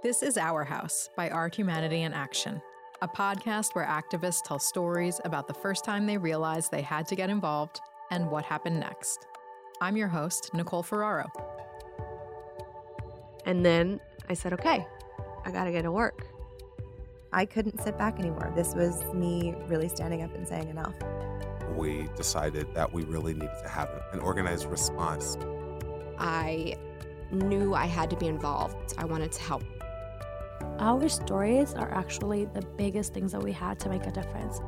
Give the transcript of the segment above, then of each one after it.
This is Our House by Art, Humanity, in Action, a podcast where activists tell stories about the first time they realized they had to get involved and what happened next. I'm your host, Nicole Ferraro. And then I said, okay, I got to get to work. I couldn't sit back anymore. This was me really standing up and saying enough. We decided that we really needed to have an organized response. I knew I had to be involved. I wanted to help. Our stories are actually the biggest things that we had to make a difference.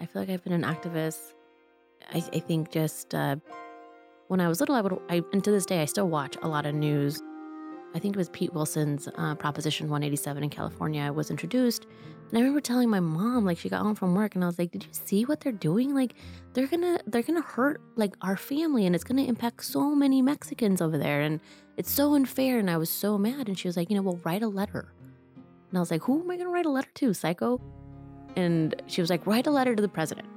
I feel like I've been an activist. I, I think just uh, when I was little, I would, I, and to this day, I still watch a lot of news. I think it was Pete Wilson's uh, Proposition 187 in California was introduced. And I remember telling my mom, like she got home from work and I was like, did you see what they're doing? Like they're gonna, they're gonna hurt like our family and it's gonna impact so many Mexicans over there. And it's so unfair. And I was so mad. And she was like, you know, well, write a letter. And I was like, who am I gonna write a letter to, psycho? And she was like, write a letter to the president.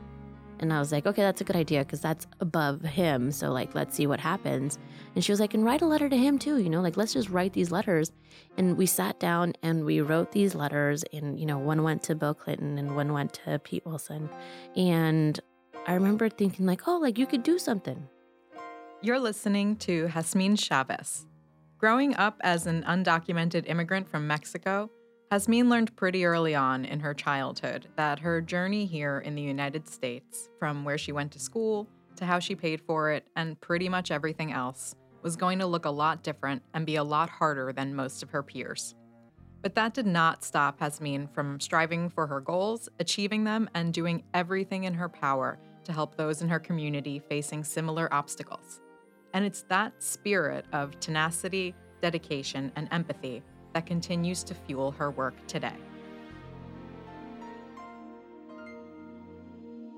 And I was like, okay, that's a good idea because that's above him. So, like, let's see what happens. And she was like, and write a letter to him too, you know, like, let's just write these letters. And we sat down and we wrote these letters. And, you know, one went to Bill Clinton and one went to Pete Wilson. And I remember thinking, like, oh, like, you could do something. You're listening to Jasmine Chavez. Growing up as an undocumented immigrant from Mexico, Jasmine learned pretty early on in her childhood that her journey here in the United States, from where she went to school to how she paid for it and pretty much everything else, was going to look a lot different and be a lot harder than most of her peers. But that did not stop Jasmine from striving for her goals, achieving them, and doing everything in her power to help those in her community facing similar obstacles. And it's that spirit of tenacity, dedication, and empathy that continues to fuel her work today.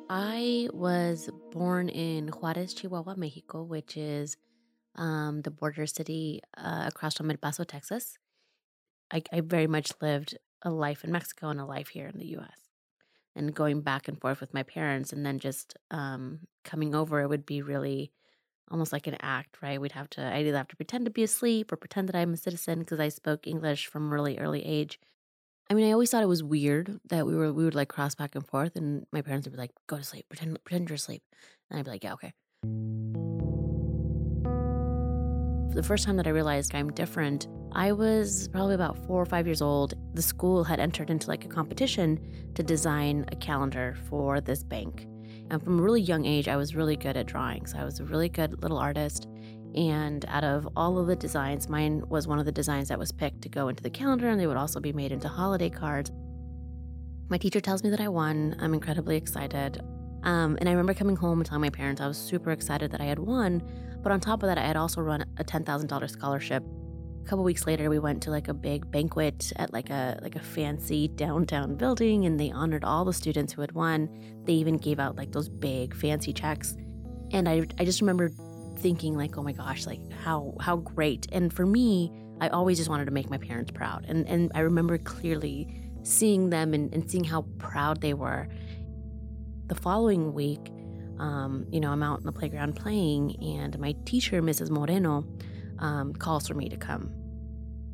I was born in Juarez, Chihuahua, Mexico, which is um, the border city uh, across from El Paso, Texas. I, I very much lived a life in Mexico and a life here in the US. And going back and forth with my parents and then just um, coming over, it would be really almost like an act, right? We'd have to, I'd either have to pretend to be asleep or pretend that I'm a citizen because I spoke English from really early age. I mean, I always thought it was weird that we were we would like cross back and forth, and my parents would be like, "Go to sleep, pretend pretend you're asleep," and I'd be like, "Yeah, okay." The first time that I realized I'm different, I was probably about four or five years old. The school had entered into like a competition to design a calendar for this bank. And from a really young age, I was really good at drawing. So I was a really good little artist. And out of all of the designs, mine was one of the designs that was picked to go into the calendar, and they would also be made into holiday cards. My teacher tells me that I won. I'm incredibly excited. Um, and I remember coming home and telling my parents I was super excited that I had won. But on top of that, I had also run a $10,000 scholarship a couple weeks later we went to like a big banquet at like a like a fancy downtown building and they honored all the students who had won. They even gave out like those big fancy checks. And i i just remember thinking like oh my gosh like how how great. And for me i always just wanted to make my parents proud. And and i remember clearly seeing them and, and seeing how proud they were. The following week um, you know i'm out in the playground playing and my teacher mrs moreno um, calls for me to come.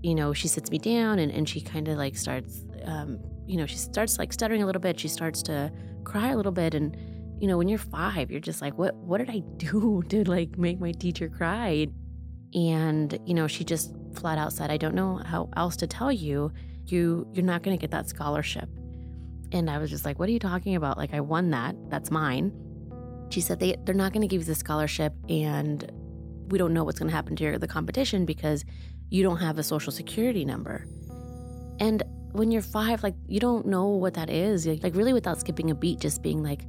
You know, she sits me down and, and she kind of like starts, um, you know, she starts like stuttering a little bit. She starts to cry a little bit. And, you know, when you're five, you're just like, what, what did I do to like make my teacher cry? And, you know, she just flat out said, I don't know how else to tell you. You, you're not going to get that scholarship. And I was just like, what are you talking about? Like, I won that. That's mine. She said, they, they're not going to give you the scholarship. And we don't know what's going to happen to your, the competition because you don't have a social security number. And when you're five, like you don't know what that is. Like really without skipping a beat, just being like,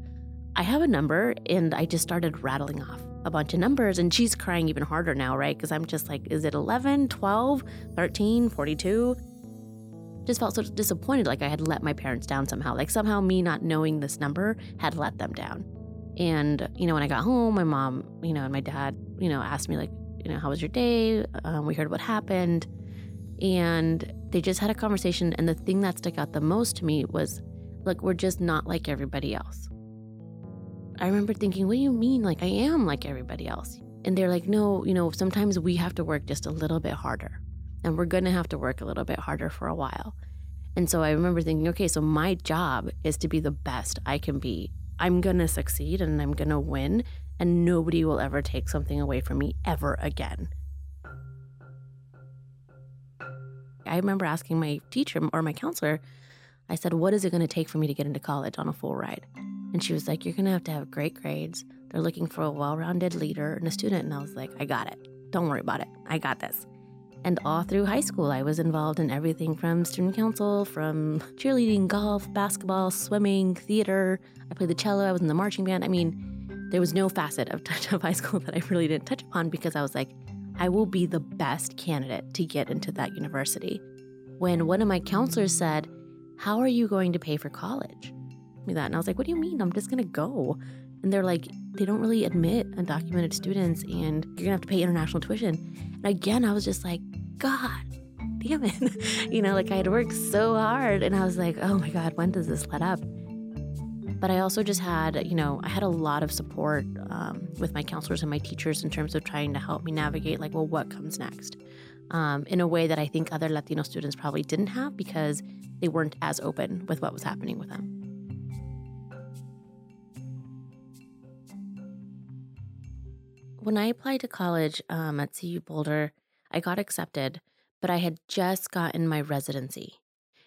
I have a number. And I just started rattling off a bunch of numbers. And she's crying even harder now, right? Because I'm just like, is it 11, 12, 13, 42? Just felt so disappointed, like I had let my parents down somehow. Like somehow me not knowing this number had let them down. And, you know, when I got home, my mom, you know, and my dad, you know, asked me, like, you know, how was your day? Um, we heard what happened. And they just had a conversation. And the thing that stuck out the most to me was Look, we're just not like everybody else. I remember thinking, what do you mean? Like, I am like everybody else. And they're like, no, you know, sometimes we have to work just a little bit harder. And we're going to have to work a little bit harder for a while. And so I remember thinking, okay, so my job is to be the best I can be. I'm going to succeed and I'm going to win, and nobody will ever take something away from me ever again. I remember asking my teacher or my counselor, I said, What is it going to take for me to get into college on a full ride? And she was like, You're going to have to have great grades. They're looking for a well rounded leader and a student. And I was like, I got it. Don't worry about it. I got this. And all through high school, I was involved in everything from student council, from cheerleading, golf, basketball, swimming, theater. I played the cello. I was in the marching band. I mean, there was no facet of, of high school that I really didn't touch upon because I was like, I will be the best candidate to get into that university. When one of my counselors said, How are you going to pay for college? Me that. And I was like, What do you mean? I'm just going to go. And they're like, They don't really admit undocumented students and you're to have to pay international tuition. And again, I was just like, God damn it. you know, like I had worked so hard and I was like, oh my God, when does this let up? But I also just had, you know, I had a lot of support um, with my counselors and my teachers in terms of trying to help me navigate, like, well, what comes next? Um, in a way that I think other Latino students probably didn't have because they weren't as open with what was happening with them. When I applied to college um, at CU Boulder, I got accepted, but I had just gotten my residency.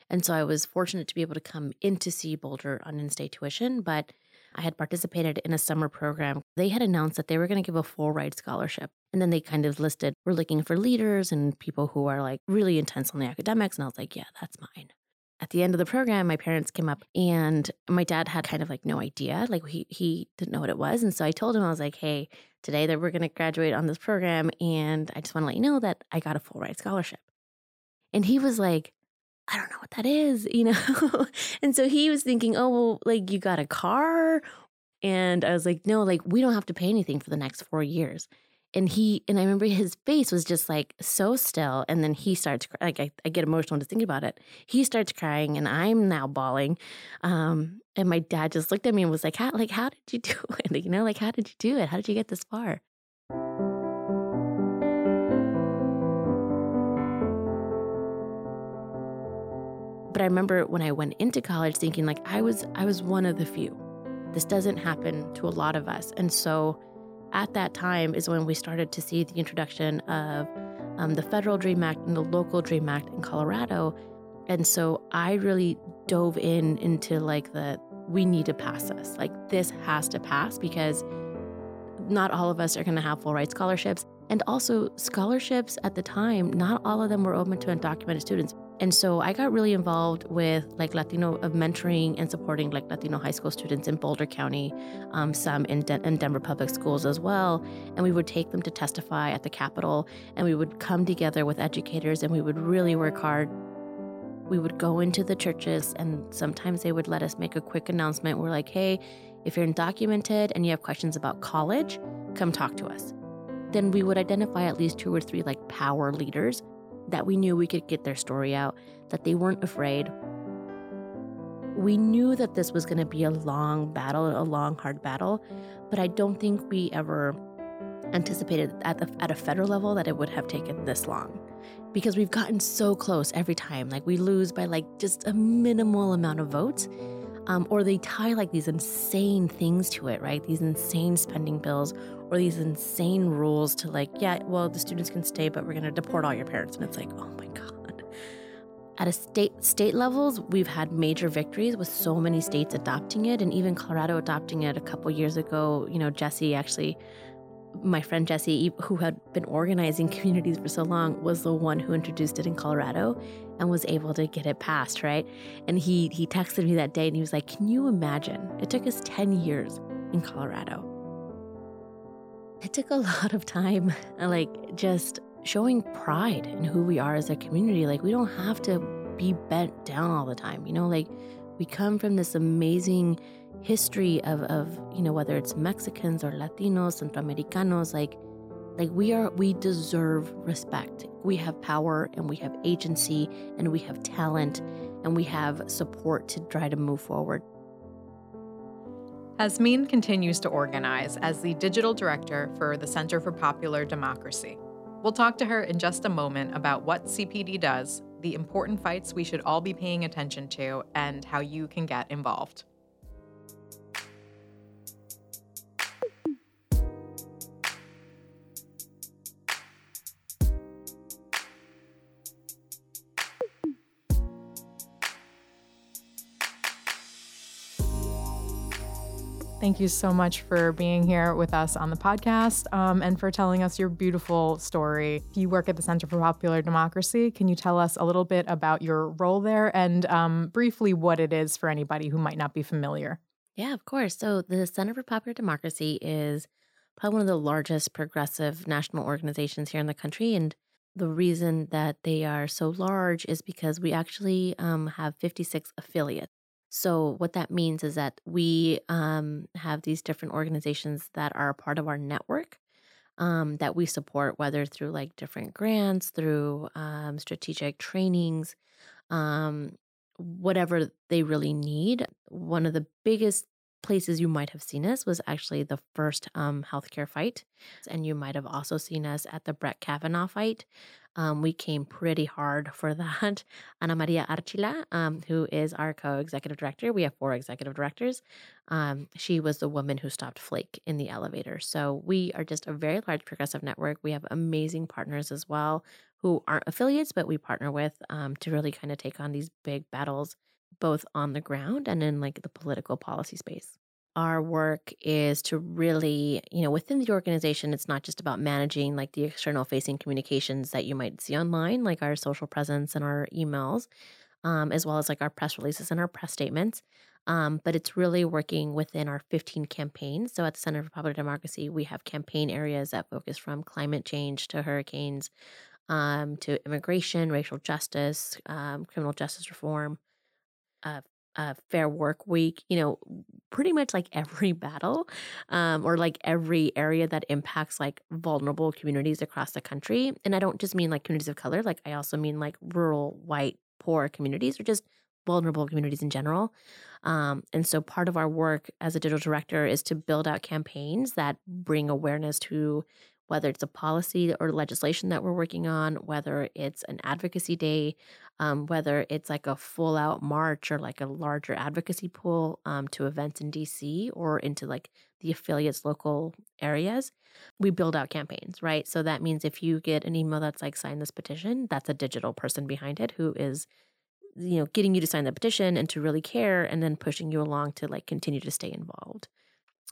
And so I was fortunate to be able to come into CU Boulder on in state tuition, but I had participated in a summer program. They had announced that they were going to give a full ride scholarship. And then they kind of listed, we're looking for leaders and people who are like really intense on the academics. And I was like, yeah, that's mine. At the end of the program, my parents came up and my dad had kind of like no idea. Like he, he didn't know what it was. And so I told him, I was like, hey, today that we're going to graduate on this program. And I just want to let you know that I got a full ride scholarship. And he was like, I don't know what that is, you know? and so he was thinking, oh, well, like you got a car? And I was like, no, like we don't have to pay anything for the next four years. And he, and I remember his face was just like so still. And then he starts, like, I, I get emotional just thinking about it. He starts crying and I'm now bawling. Um, and my dad just looked at me and was like, how, like, how did you do it? You know, like, how did you do it? How did you get this far? But I remember when I went into college thinking like I was I was one of the few. This doesn't happen to a lot of us. And so at that time is when we started to see the introduction of um, the federal Dream Act and the local Dream Act in Colorado. And so I really dove in into like the we need to pass this. Like this has to pass because not all of us are going to have full ride scholarships. And also, scholarships at the time, not all of them were open to undocumented students. And so I got really involved with like Latino of mentoring and supporting like Latino high school students in Boulder County, um, some in, De- in Denver public schools as well. And we would take them to testify at the Capitol, and we would come together with educators, and we would really work hard. We would go into the churches, and sometimes they would let us make a quick announcement. We're like, "Hey, if you're undocumented and you have questions about college, come talk to us." Then we would identify at least two or three like power leaders that we knew we could get their story out, that they weren't afraid. We knew that this was going to be a long battle, a long, hard battle, but I don't think we ever anticipated at, the, at a federal level that it would have taken this long because we've gotten so close every time. Like we lose by like just a minimal amount of votes. Um, or they tie like these insane things to it, right? These insane spending bills or these insane rules to like, yeah, well, the students can stay, but we're going to deport all your parents. And it's like, oh my God. At a state state levels, we've had major victories with so many states adopting it, and even Colorado adopting it a couple years ago. You know, Jesse actually, my friend Jesse, who had been organizing communities for so long, was the one who introduced it in Colorado and was able to get it passed, right? And he he texted me that day and he was like, "Can you imagine? It took us 10 years in Colorado it took a lot of time, uh, like just showing pride in who we are as a community. Like, we don't have to be bent down all the time, you know, like we come from this amazing history of, of you know, whether it's Mexicans or Latinos, Centroamericanos, like, like we are, we deserve respect. We have power and we have agency and we have talent and we have support to try to move forward. Hasmeen continues to organize as the digital director for the Center for Popular Democracy. We'll talk to her in just a moment about what CPD does, the important fights we should all be paying attention to, and how you can get involved. Thank you so much for being here with us on the podcast um, and for telling us your beautiful story. You work at the Center for Popular Democracy. Can you tell us a little bit about your role there and um, briefly what it is for anybody who might not be familiar? Yeah, of course. So, the Center for Popular Democracy is probably one of the largest progressive national organizations here in the country. And the reason that they are so large is because we actually um, have 56 affiliates. So, what that means is that we um, have these different organizations that are a part of our network um, that we support, whether through like different grants, through um, strategic trainings, um, whatever they really need. One of the biggest places you might have seen us was actually the first um, healthcare fight. And you might have also seen us at the Brett Kavanaugh fight. Um, we came pretty hard for that. Ana Maria Archila, um, who is our co executive director, we have four executive directors. Um, she was the woman who stopped Flake in the elevator. So we are just a very large progressive network. We have amazing partners as well who aren't affiliates, but we partner with um, to really kind of take on these big battles, both on the ground and in like the political policy space our work is to really, you know, within the organization, it's not just about managing like the external facing communications that you might see online, like our social presence and our emails, um, as well as like our press releases and our press statements. Um, but it's really working within our 15 campaigns. So at the Center for Popular Democracy, we have campaign areas that focus from climate change to hurricanes, um, to immigration, racial justice, um, criminal justice reform, uh, uh, fair work week, you know, pretty much like every battle um, or like every area that impacts like vulnerable communities across the country. And I don't just mean like communities of color, like I also mean like rural, white, poor communities or just vulnerable communities in general. Um, and so part of our work as a digital director is to build out campaigns that bring awareness to whether it's a policy or legislation that we're working on, whether it's an advocacy day, um, whether it's like a full out march or like a larger advocacy pool um, to events in DC or into like the affiliates local areas, we build out campaigns, right? So that means if you get an email that's like sign this petition, that's a digital person behind it who is you know getting you to sign the petition and to really care and then pushing you along to like continue to stay involved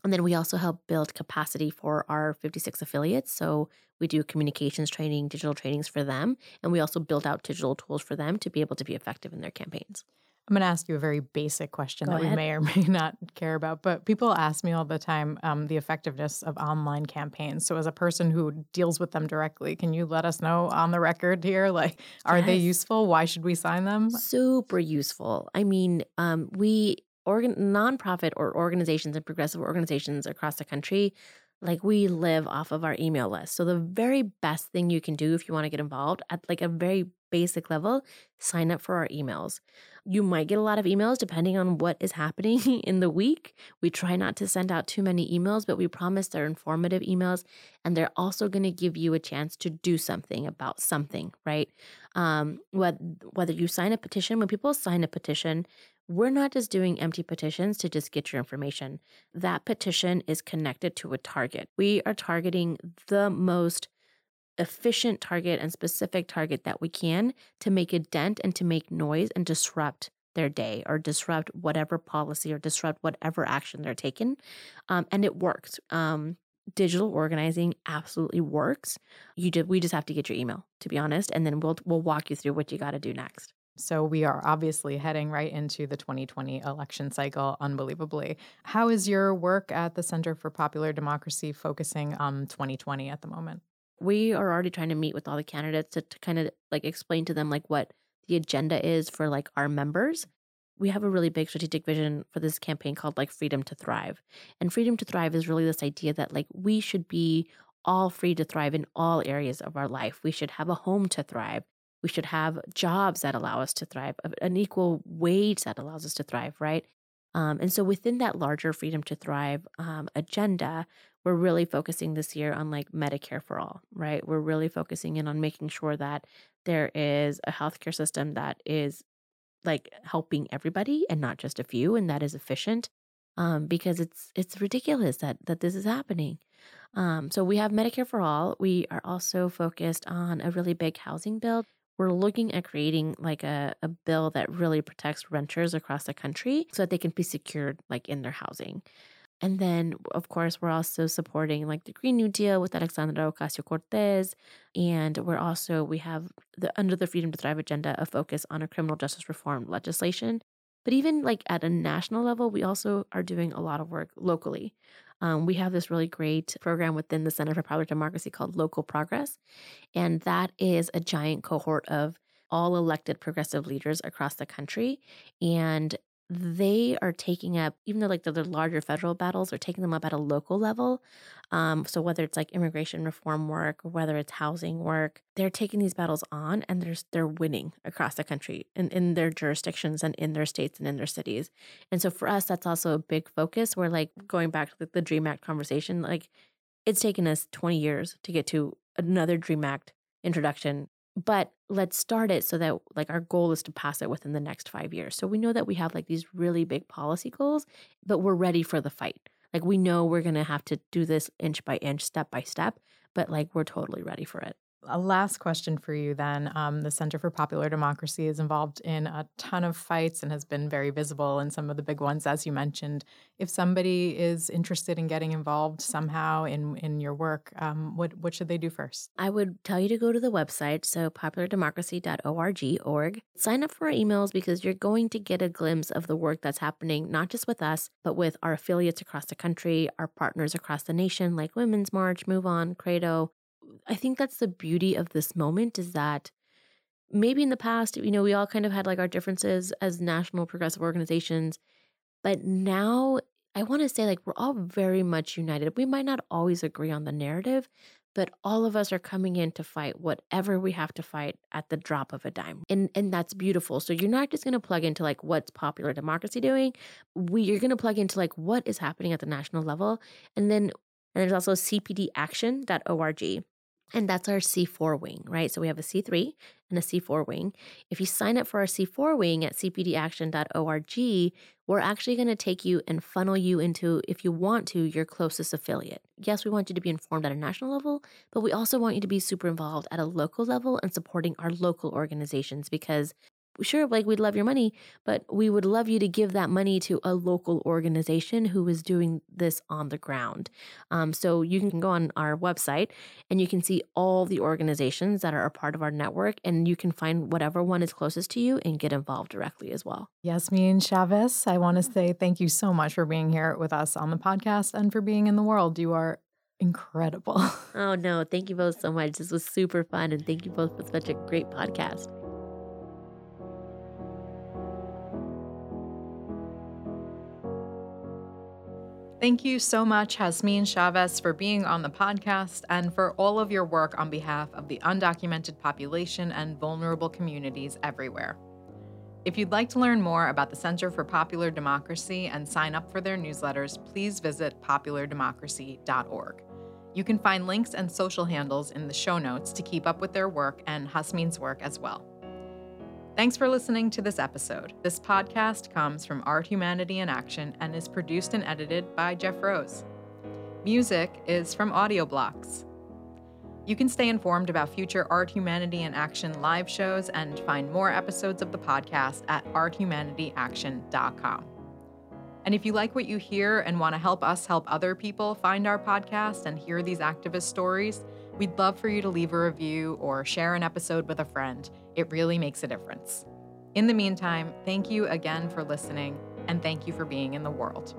and then we also help build capacity for our 56 affiliates. So we do communications training, digital trainings for them, and we also build out digital tools for them to be able to be effective in their campaigns. I'm going to ask you a very basic question Go that ahead. we may or may not care about, but people ask me all the time um, the effectiveness of online campaigns. So, as a person who deals with them directly, can you let us know on the record here? Like, are they useful? Why should we sign them? Super useful. I mean, um, we organ nonprofit or organizations and progressive organizations across the country, like we live off of our email list. So the very best thing you can do if you want to get involved at like a very basic level, sign up for our emails. You might get a lot of emails depending on what is happening in the week. We try not to send out too many emails, but we promise they're informative emails and they're also going to give you a chance to do something about something, right? Um, whether, whether you sign a petition, when people sign a petition, we're not just doing empty petitions to just get your information. That petition is connected to a target. We are targeting the most efficient target and specific target that we can to make a dent and to make noise and disrupt their day or disrupt whatever policy or disrupt whatever action they're taking. Um, and it works. Um, digital organizing absolutely works. You we just have to get your email, to be honest, and then we'll we'll walk you through what you got to do next. So, we are obviously heading right into the 2020 election cycle, unbelievably. How is your work at the Center for Popular Democracy focusing on 2020 at the moment? We are already trying to meet with all the candidates to, to kind of like explain to them like what the agenda is for like our members. We have a really big strategic vision for this campaign called like freedom to thrive. And freedom to thrive is really this idea that like we should be all free to thrive in all areas of our life. We should have a home to thrive. We should have jobs that allow us to thrive, an equal wage that allows us to thrive, right? Um, and so within that larger freedom to thrive um, agenda, we're really focusing this year on like Medicare for all, right? We're really focusing in on making sure that there is a healthcare system that is like helping everybody and not just a few, and that is efficient. Um, because it's it's ridiculous that that this is happening. Um, so we have Medicare for all. We are also focused on a really big housing bill. We're looking at creating like a, a bill that really protects renters across the country so that they can be secured like in their housing. And then, of course, we're also supporting like the Green New Deal with Alexandra Ocasio Cortez. And we're also, we have the under the Freedom to Thrive agenda, a focus on a criminal justice reform legislation. But even like at a national level, we also are doing a lot of work locally. Um, we have this really great program within the Center for Popular Democracy called Local Progress. And that is a giant cohort of all elected progressive leaders across the country. And they are taking up, even though like the, the larger federal battles are taking them up at a local level. Um, so whether it's like immigration reform work, or whether it's housing work, they're taking these battles on and they're they're winning across the country in, in their jurisdictions and in their states and in their cities. And so for us, that's also a big focus. We're like going back to the, the Dream Act conversation, like it's taken us 20 years to get to another Dream Act introduction but let's start it so that like our goal is to pass it within the next five years. So we know that we have like these really big policy goals but we're ready for the fight. Like we know we're to have to do this inch by inch step by step but like we're totally ready for it a last question for you then. Um, the Center for Popular Democracy is involved in a ton of fights and has been very visible in some of the big ones, as you mentioned. If somebody is interested in getting involved somehow in, in your work, um, what, what should they do first? I would tell you to go to the website, so populardemocracy.org, org. Sign up for our emails because you're going to get a glimpse of the work that's happening, not just with us, but with our affiliates across the country, our partners across the nation, like Women's March, MoveOn, Credo, I think that's the beauty of this moment is that maybe in the past, you know, we all kind of had like our differences as national progressive organizations, but now I want to say like we're all very much united. We might not always agree on the narrative, but all of us are coming in to fight whatever we have to fight at the drop of a dime. And and that's beautiful. So you're not just going to plug into like what's popular democracy doing. We you're going to plug into like what is happening at the national level. And then and there's also cpdaction.org. And that's our C4 wing, right? So we have a C3 and a C4 wing. If you sign up for our C4 wing at cpdaction.org, we're actually going to take you and funnel you into, if you want to, your closest affiliate. Yes, we want you to be informed at a national level, but we also want you to be super involved at a local level and supporting our local organizations because sure, like we'd love your money, but we would love you to give that money to a local organization who is doing this on the ground. Um, so you can go on our website and you can see all the organizations that are a part of our network, and you can find whatever one is closest to you and get involved directly as well. Yasmin Chavez, I want to say thank you so much for being here with us on the podcast and for being in the world. You are incredible. oh, no. Thank you both so much. This was super fun. And thank you both for such a great podcast. Thank you so much, Hasmin Chavez, for being on the podcast and for all of your work on behalf of the undocumented population and vulnerable communities everywhere. If you'd like to learn more about the Center for Popular Democracy and sign up for their newsletters, please visit populardemocracy.org. You can find links and social handles in the show notes to keep up with their work and Hasmin's work as well. Thanks for listening to this episode. This podcast comes from Art, Humanity, in Action and is produced and edited by Jeff Rose. Music is from Audio Blocks. You can stay informed about future Art, Humanity, in Action live shows and find more episodes of the podcast at arthumanityaction.com. And if you like what you hear and want to help us help other people find our podcast and hear these activist stories, we'd love for you to leave a review or share an episode with a friend. It really makes a difference. In the meantime, thank you again for listening and thank you for being in the world.